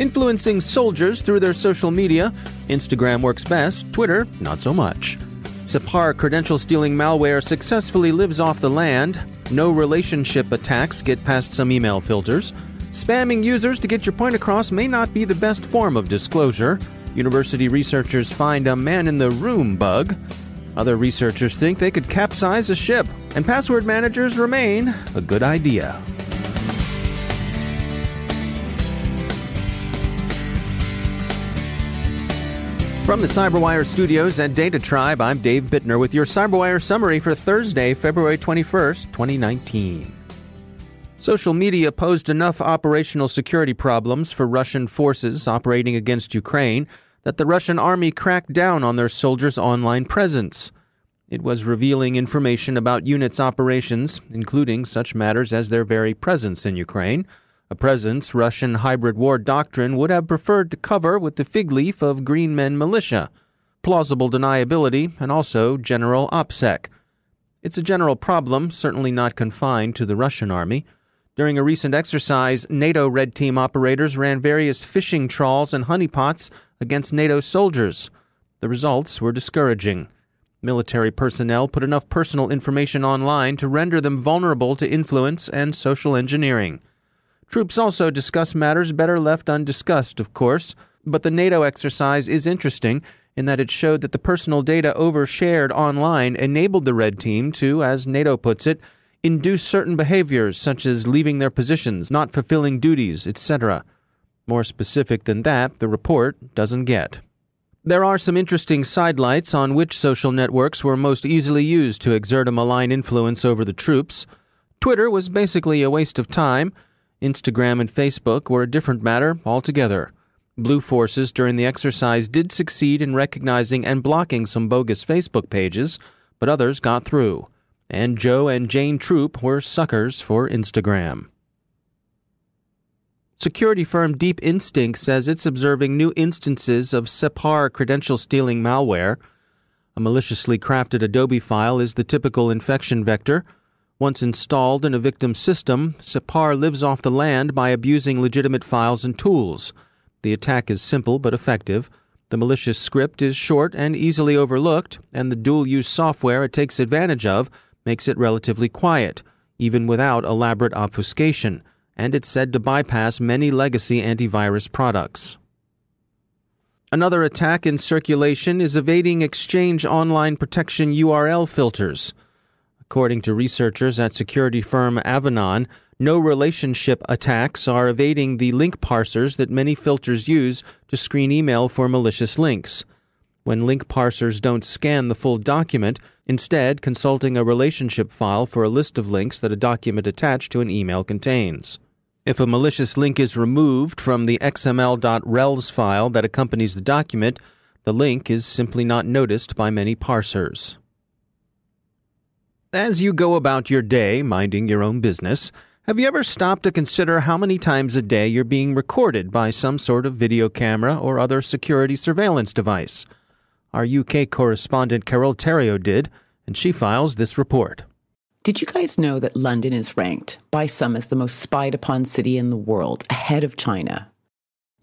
Influencing soldiers through their social media, Instagram works best, Twitter, not so much. Separ credential stealing malware successfully lives off the land. No relationship attacks get past some email filters. Spamming users to get your point across may not be the best form of disclosure. University researchers find a man in the room bug. Other researchers think they could capsize a ship. And password managers remain a good idea. From the CyberWire studios at Data Tribe, I'm Dave Bittner with your CyberWire summary for Thursday, February 21st, 2019. Social media posed enough operational security problems for Russian forces operating against Ukraine that the Russian army cracked down on their soldiers' online presence. It was revealing information about units' operations, including such matters as their very presence in Ukraine a presence Russian hybrid war doctrine would have preferred to cover with the fig leaf of green men militia, plausible deniability, and also general OPSEC. It's a general problem, certainly not confined to the Russian army. During a recent exercise, NATO Red Team operators ran various phishing trawls and honeypots against NATO soldiers. The results were discouraging. Military personnel put enough personal information online to render them vulnerable to influence and social engineering. Troops also discuss matters better left undiscussed, of course, but the NATO exercise is interesting in that it showed that the personal data overshared online enabled the Red Team to, as NATO puts it, induce certain behaviors such as leaving their positions, not fulfilling duties, etc. More specific than that, the report doesn't get. There are some interesting sidelights on which social networks were most easily used to exert a malign influence over the troops. Twitter was basically a waste of time. Instagram and Facebook were a different matter altogether. Blue forces during the exercise did succeed in recognizing and blocking some bogus Facebook pages, but others got through. And Joe and Jane Troop were suckers for Instagram. Security firm Deep Instinct says it's observing new instances of Separ credential stealing malware. A maliciously crafted Adobe file is the typical infection vector. Once installed in a victim's system, Separ lives off the land by abusing legitimate files and tools. The attack is simple but effective. The malicious script is short and easily overlooked, and the dual use software it takes advantage of makes it relatively quiet, even without elaborate obfuscation, and it's said to bypass many legacy antivirus products. Another attack in circulation is evading Exchange Online Protection URL filters. According to researchers at security firm Avanan, no relationship attacks are evading the link parsers that many filters use to screen email for malicious links. When link parsers don't scan the full document, instead consulting a relationship file for a list of links that a document attached to an email contains. If a malicious link is removed from the xml.rels file that accompanies the document, the link is simply not noticed by many parsers. As you go about your day, minding your own business, have you ever stopped to consider how many times a day you're being recorded by some sort of video camera or other security surveillance device? Our UK correspondent Carol Theriault did, and she files this report. Did you guys know that London is ranked by some as the most spied upon city in the world, ahead of China?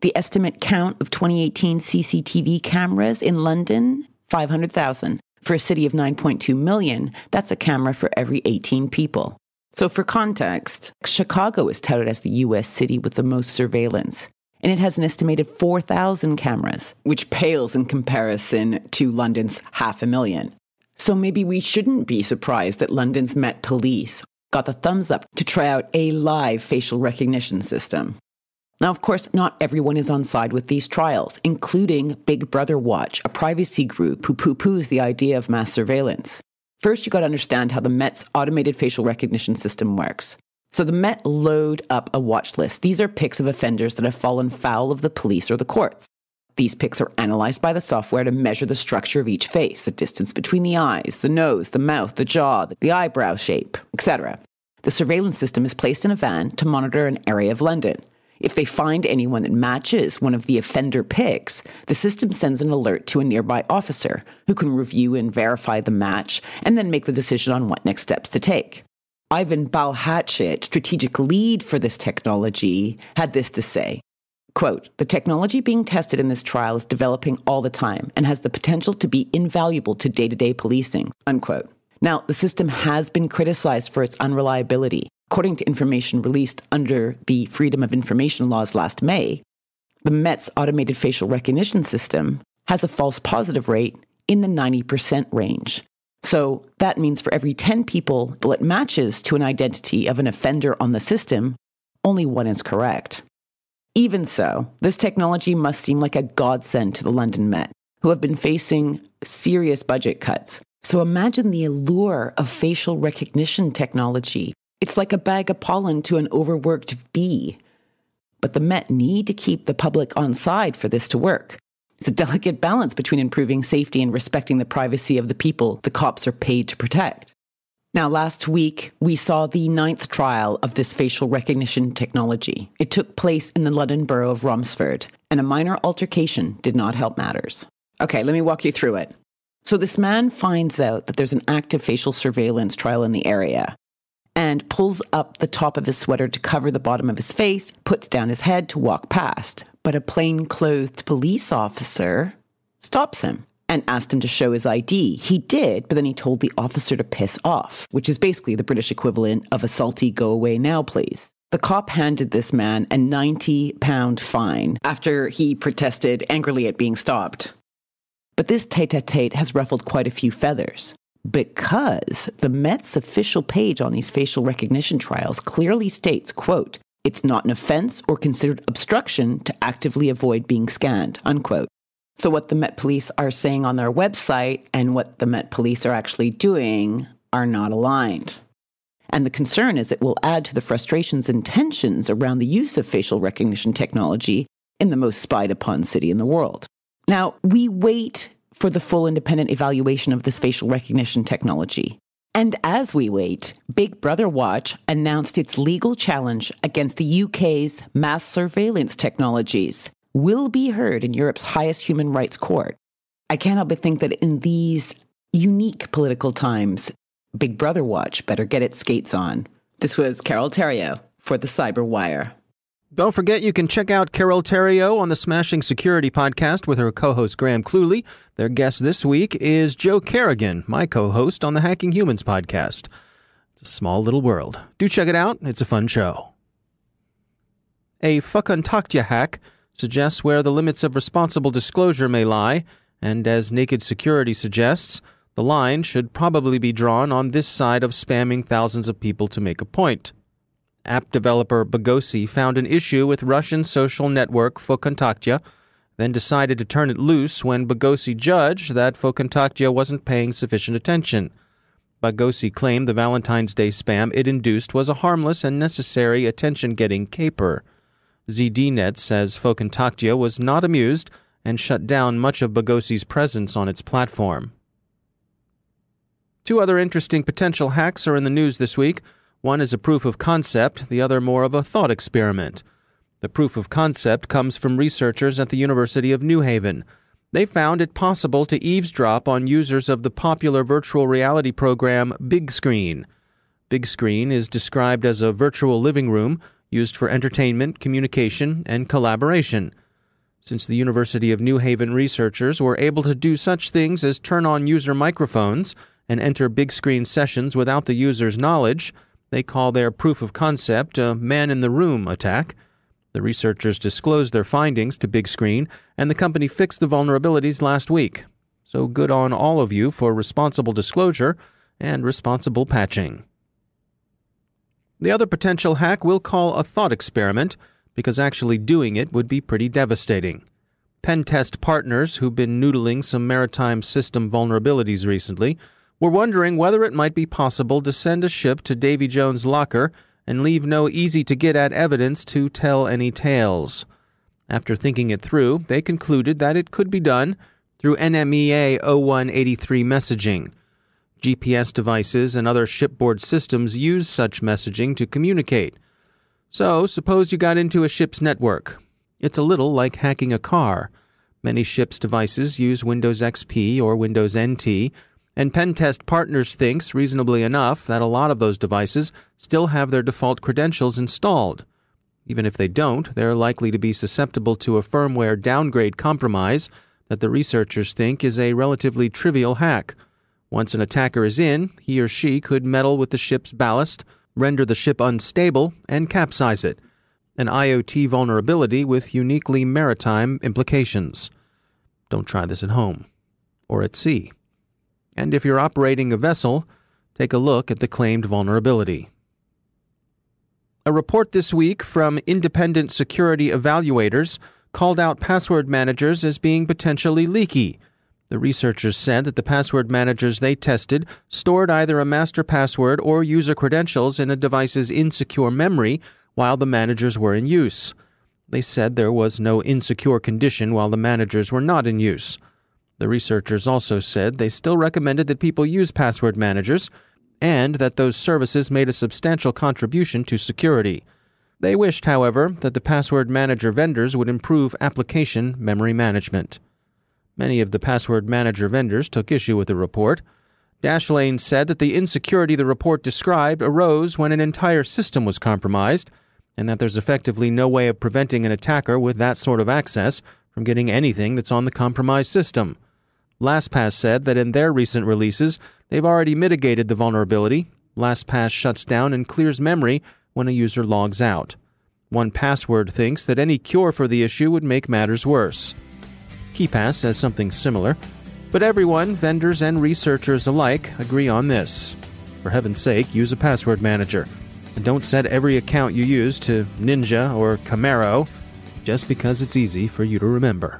The estimate count of 2018 CCTV cameras in London 500,000. For a city of 9.2 million, that's a camera for every 18 people. So, for context, Chicago is touted as the US city with the most surveillance, and it has an estimated 4,000 cameras, which pales in comparison to London's half a million. So, maybe we shouldn't be surprised that London's Met Police got the thumbs up to try out a live facial recognition system. Now, of course, not everyone is on side with these trials, including Big Brother Watch, a privacy group who poo poos the idea of mass surveillance. First, you got to understand how the Met's automated facial recognition system works. So, the Met load up a watch list. These are pics of offenders that have fallen foul of the police or the courts. These pics are analyzed by the software to measure the structure of each face, the distance between the eyes, the nose, the mouth, the jaw, the eyebrow shape, etc. The surveillance system is placed in a van to monitor an area of London. If they find anyone that matches one of the offender pics, the system sends an alert to a nearby officer who can review and verify the match and then make the decision on what next steps to take. Ivan Balhatchet, strategic lead for this technology, had this to say. Quote, the technology being tested in this trial is developing all the time and has the potential to be invaluable to day to day policing. Unquote. Now, the system has been criticized for its unreliability, According to information released under the Freedom of Information laws last May, the Met's automated facial recognition system has a false positive rate in the 90% range. So that means for every 10 people it matches to an identity of an offender on the system, only one is correct. Even so, this technology must seem like a godsend to the London Met, who have been facing serious budget cuts. So imagine the allure of facial recognition technology it's like a bag of pollen to an overworked bee. But the Met need to keep the public on side for this to work. It's a delicate balance between improving safety and respecting the privacy of the people the cops are paid to protect. Now, last week, we saw the ninth trial of this facial recognition technology. It took place in the London borough of Romford, and a minor altercation did not help matters. Okay, let me walk you through it. So, this man finds out that there's an active facial surveillance trial in the area and pulls up the top of his sweater to cover the bottom of his face, puts down his head to walk past. But a plain clothed police officer stops him and asked him to show his ID. He did, but then he told the officer to piss off, which is basically the British equivalent of a salty go away now, please. The cop handed this man a 90 pound fine after he protested angrily at being stopped. But this tete a tete has ruffled quite a few feathers because the Met's official page on these facial recognition trials clearly states, quote, it's not an offense or considered obstruction to actively avoid being scanned, unquote. So what the Met Police are saying on their website and what the Met Police are actually doing are not aligned. And the concern is it will add to the frustrations and tensions around the use of facial recognition technology in the most spied upon city in the world. Now, we wait for the full independent evaluation of this facial recognition technology. And as we wait, Big Brother Watch announced its legal challenge against the UK's mass surveillance technologies will be heard in Europe's highest human rights court. I can't but think that in these unique political times, Big Brother Watch better get its skates on. This was Carol Theriault for the Cyberwire. Don't forget you can check out Carol Theriault on the Smashing Security podcast with her co host Graham Cluley. Their guest this week is Joe Carrigan, my co host on the Hacking Humans podcast. It's a small little world. Do check it out, it's a fun show. A VKontakte hack suggests where the limits of responsible disclosure may lie, and as Naked Security suggests, the line should probably be drawn on this side of spamming thousands of people to make a point. App developer Bogosi found an issue with Russian social network VKontakte, then decided to turn it loose when Bogosi judged that VKontakte wasn't paying sufficient attention. Bogosi claimed the Valentine's Day spam it induced was a harmless and necessary attention getting caper. ZDNet says VKontakte was not amused and shut down much of Bogosi's presence on its platform. Two other interesting potential hacks are in the news this week. One is a proof of concept, the other more of a thought experiment. The proof of concept comes from researchers at the University of New Haven. they found it possible to eavesdrop on users of the popular virtual reality program Big Screen. Big Screen is described as a virtual living room used for entertainment, communication, and collaboration. Since the University of New Haven researchers were able to do such things as turn on user microphones and enter big screen sessions without the user's knowledge, they call their proof of concept a man in the room attack. The researchers disclosed their findings to Big Screen, and the company fixed the vulnerabilities last week. So good on all of you for responsible disclosure and responsible patching. The other potential hack we'll call a thought experiment because actually doing it would be pretty devastating. Pentest partners who've been noodling some maritime system vulnerabilities recently were wondering whether it might be possible to send a ship to Davy Jones' locker and leave no easy to get at evidence to tell any tales. After thinking it through, they concluded that it could be done through NMEA 0183 messaging. GPS devices and other shipboard systems use such messaging to communicate. So, suppose you got into a ship's network. It's a little like hacking a car. Many ships' devices use Windows XP or Windows NT, and Pentest Partners thinks, reasonably enough, that a lot of those devices still have their default credentials installed. Even if they don't, they're likely to be susceptible to a firmware downgrade compromise that the researchers think is a relatively trivial hack. Once an attacker is in, he or she could meddle with the ship's ballast render the ship unstable, and capsize it, an IoT vulnerability with uniquely maritime implications. Don't try this at home or at sea. And if you're operating a vessel, take a look at the claimed vulnerability. A report this week from independent security evaluators called out password managers as being potentially leaky the researchers said that the password managers they tested stored either a master password or user credentials in a device's insecure memory while the managers were in use. They said there was no insecure condition while the managers were not in use. The researchers also said they still recommended that people use password managers and that those services made a substantial contribution to security. They wished, however, that the password manager vendors would improve application memory management. Many of the password manager vendors took issue with the report. Dashlane said that the insecurity the report described arose when an entire system was compromised, and that there's effectively no way of preventing an attacker with that sort of access from getting anything that's on the compromised system. LastPass said that in their recent releases, they've already mitigated the vulnerability. LastPass shuts down and clears memory when a user logs out. 1Password thinks that any cure for the issue would make matters worse. KeePass says something similar, but everyone, vendors and researchers alike, agree on this. For heaven's sake, use a password manager. And don't set every account you use to Ninja or Camaro just because it's easy for you to remember.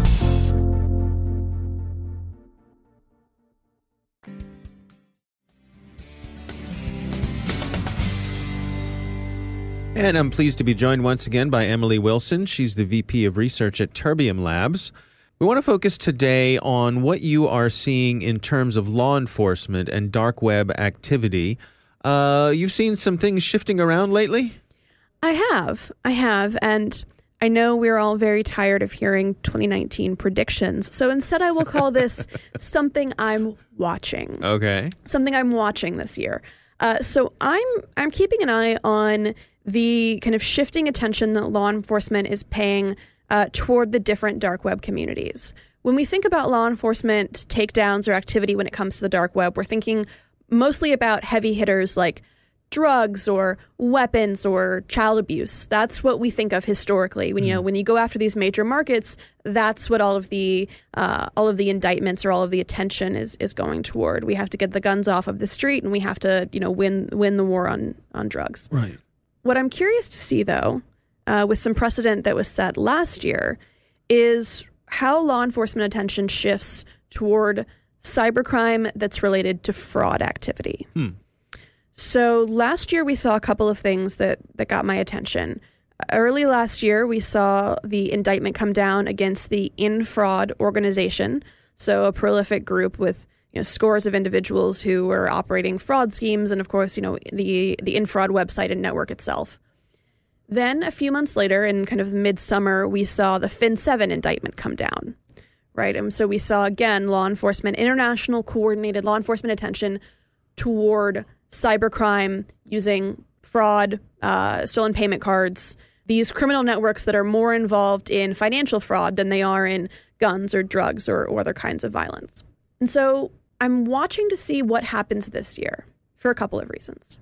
And I'm pleased to be joined once again by Emily Wilson. She's the VP of Research at Terbium Labs. We want to focus today on what you are seeing in terms of law enforcement and dark web activity. Uh, you've seen some things shifting around lately? I have. I have. And I know we're all very tired of hearing 2019 predictions. So instead, I will call this something I'm watching. Okay. Something I'm watching this year. Uh, so I'm I'm keeping an eye on the kind of shifting attention that law enforcement is paying uh, toward the different dark web communities. When we think about law enforcement takedowns or activity when it comes to the dark web, we're thinking mostly about heavy hitters like drugs or weapons or child abuse. That's what we think of historically. When you know mm-hmm. when you go after these major markets, that's what all of the uh, all of the indictments or all of the attention is is going toward. We have to get the guns off of the street, and we have to you know win win the war on on drugs. Right. What I'm curious to see, though, uh, with some precedent that was set last year, is how law enforcement attention shifts toward cybercrime that's related to fraud activity. Hmm. So last year we saw a couple of things that that got my attention. Early last year we saw the indictment come down against the Infraud organization, so a prolific group with you know, scores of individuals who were operating fraud schemes, and of course, you know, the the Infraud website and network itself. Then a few months later, in kind of midsummer, we saw the Fin7 indictment come down, right? And so we saw again law enforcement, international coordinated law enforcement attention toward cybercrime using fraud, uh, stolen payment cards, these criminal networks that are more involved in financial fraud than they are in guns or drugs or, or other kinds of violence. And so I'm watching to see what happens this year for a couple of reasons.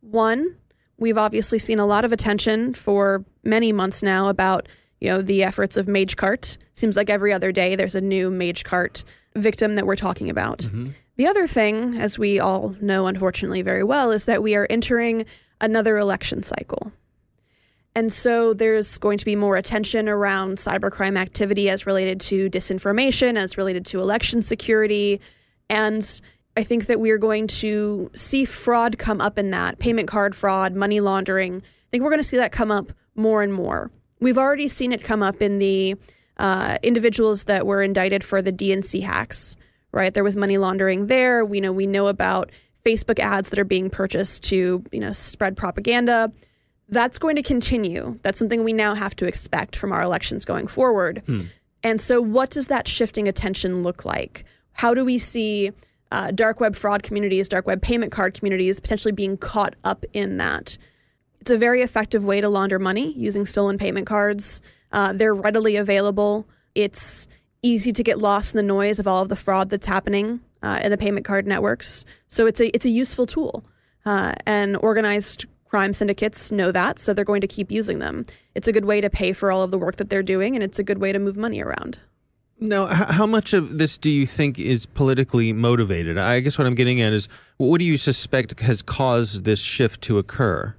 One, we've obviously seen a lot of attention for many months now about you know the efforts of MageCart. Seems like every other day there's a new MageCart victim that we're talking about. Mm-hmm. The other thing, as we all know unfortunately very well, is that we are entering another election cycle. And so there's going to be more attention around cybercrime activity as related to disinformation, as related to election security, and I think that we are going to see fraud come up in that payment card fraud, money laundering. I think we're going to see that come up more and more. We've already seen it come up in the uh, individuals that were indicted for the DNC hacks, right? There was money laundering there. We know we know about Facebook ads that are being purchased to you know spread propaganda. That's going to continue. That's something we now have to expect from our elections going forward. Hmm. And so, what does that shifting attention look like? How do we see uh, dark web fraud communities, dark web payment card communities potentially being caught up in that? It's a very effective way to launder money using stolen payment cards. Uh, they're readily available. It's easy to get lost in the noise of all of the fraud that's happening uh, in the payment card networks. So it's a it's a useful tool, uh, and organized crime syndicates know that, so they're going to keep using them. It's a good way to pay for all of the work that they're doing, and it's a good way to move money around. Now, how much of this do you think is politically motivated? I guess what I'm getting at is what do you suspect has caused this shift to occur?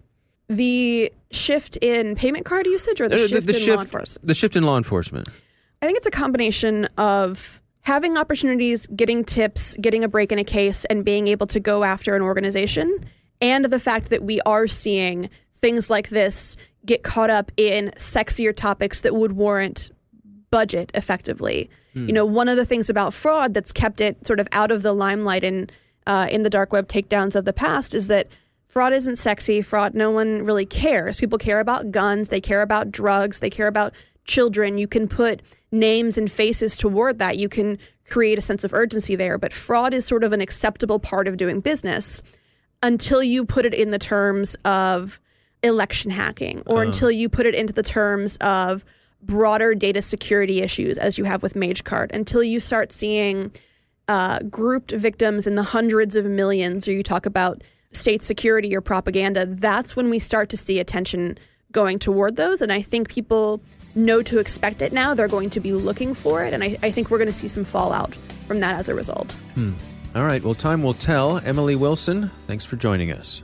The shift in payment card usage or the, uh, shift the, the in shift, law enforcement? The shift in law enforcement. I think it's a combination of having opportunities, getting tips, getting a break in a case, and being able to go after an organization, and the fact that we are seeing things like this get caught up in sexier topics that would warrant budget effectively. Mm. You know, one of the things about fraud that's kept it sort of out of the limelight in uh, in the dark web takedowns of the past is that fraud isn't sexy. Fraud, no one really cares. People care about guns. They care about drugs. They care about children. You can put names and faces toward that. You can create a sense of urgency there. But fraud is sort of an acceptable part of doing business until you put it in the terms of election hacking or uh. until you put it into the terms of broader data security issues as you have with MageCart until you start seeing uh, grouped victims in the hundreds of millions, or you talk about state security or propaganda. That's when we start to see attention going toward those. And I think people know to expect it now. They're going to be looking for it. And I, I think we're going to see some fallout from that as a result. Hmm. All right, well, time will tell. Emily Wilson, thanks for joining us.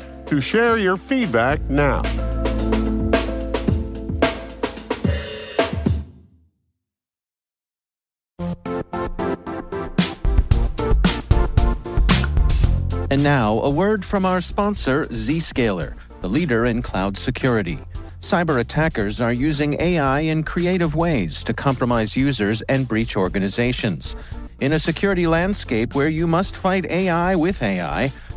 to share your feedback now. And now, a word from our sponsor, Zscaler, the leader in cloud security. Cyber attackers are using AI in creative ways to compromise users and breach organizations. In a security landscape where you must fight AI with AI,